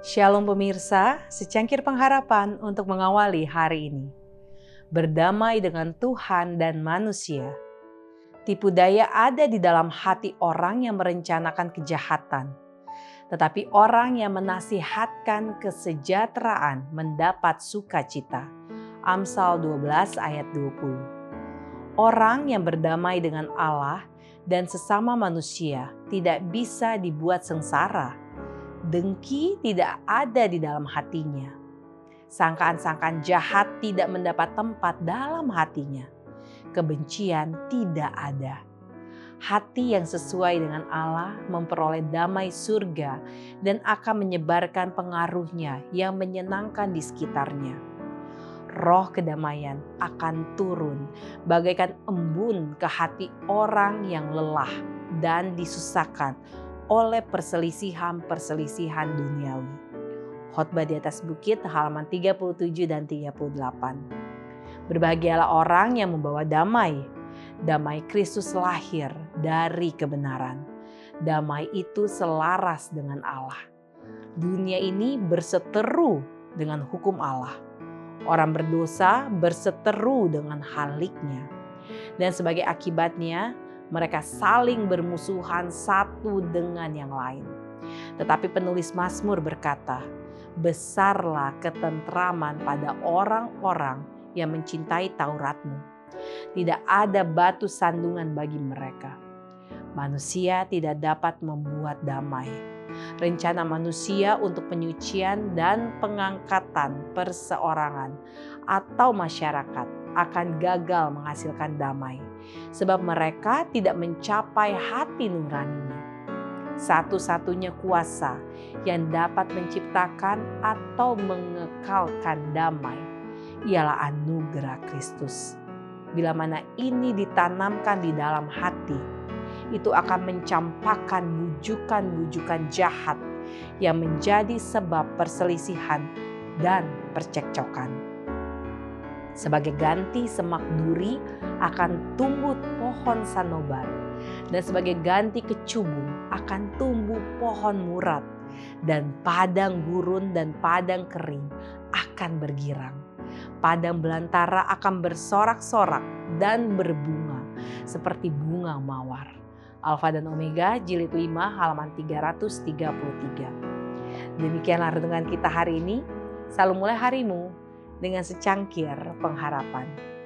Shalom pemirsa, secangkir pengharapan untuk mengawali hari ini. Berdamai dengan Tuhan dan manusia. Tipu daya ada di dalam hati orang yang merencanakan kejahatan. Tetapi orang yang menasihatkan kesejahteraan mendapat sukacita. Amsal 12 ayat 20. Orang yang berdamai dengan Allah dan sesama manusia tidak bisa dibuat sengsara dengki tidak ada di dalam hatinya. Sangkaan-sangkaan jahat tidak mendapat tempat dalam hatinya. Kebencian tidak ada. Hati yang sesuai dengan Allah memperoleh damai surga dan akan menyebarkan pengaruhnya yang menyenangkan di sekitarnya. Roh kedamaian akan turun bagaikan embun ke hati orang yang lelah dan disusahkan oleh perselisihan-perselisihan duniawi. Khotbah di atas bukit halaman 37 dan 38. Berbahagialah orang yang membawa damai. Damai Kristus lahir dari kebenaran. Damai itu selaras dengan Allah. Dunia ini berseteru dengan hukum Allah. Orang berdosa berseteru dengan haliknya. Dan sebagai akibatnya, mereka saling bermusuhan satu dengan yang lain. Tetapi penulis Mazmur berkata, "Besarlah ketentraman pada orang-orang yang mencintai Tauratmu. Tidak ada batu sandungan bagi mereka. Manusia tidak dapat membuat damai. Rencana manusia untuk penyucian dan pengangkatan perseorangan atau masyarakat akan gagal menghasilkan damai sebab mereka tidak mencapai hati nuraninya. Satu-satunya kuasa yang dapat menciptakan atau mengekalkan damai ialah anugerah Kristus. Bila mana ini ditanamkan di dalam hati, itu akan mencampakkan bujukan-bujukan jahat yang menjadi sebab perselisihan dan percekcokan. Sebagai ganti semak duri akan tumbuh pohon sanobar. Dan sebagai ganti kecubung akan tumbuh pohon murat. Dan padang gurun dan padang kering akan bergirang. Padang belantara akan bersorak-sorak dan berbunga seperti bunga mawar. Alfa dan Omega jilid 5 halaman 333. Demikianlah renungan kita hari ini. Selalu mulai harimu dengan secangkir pengharapan.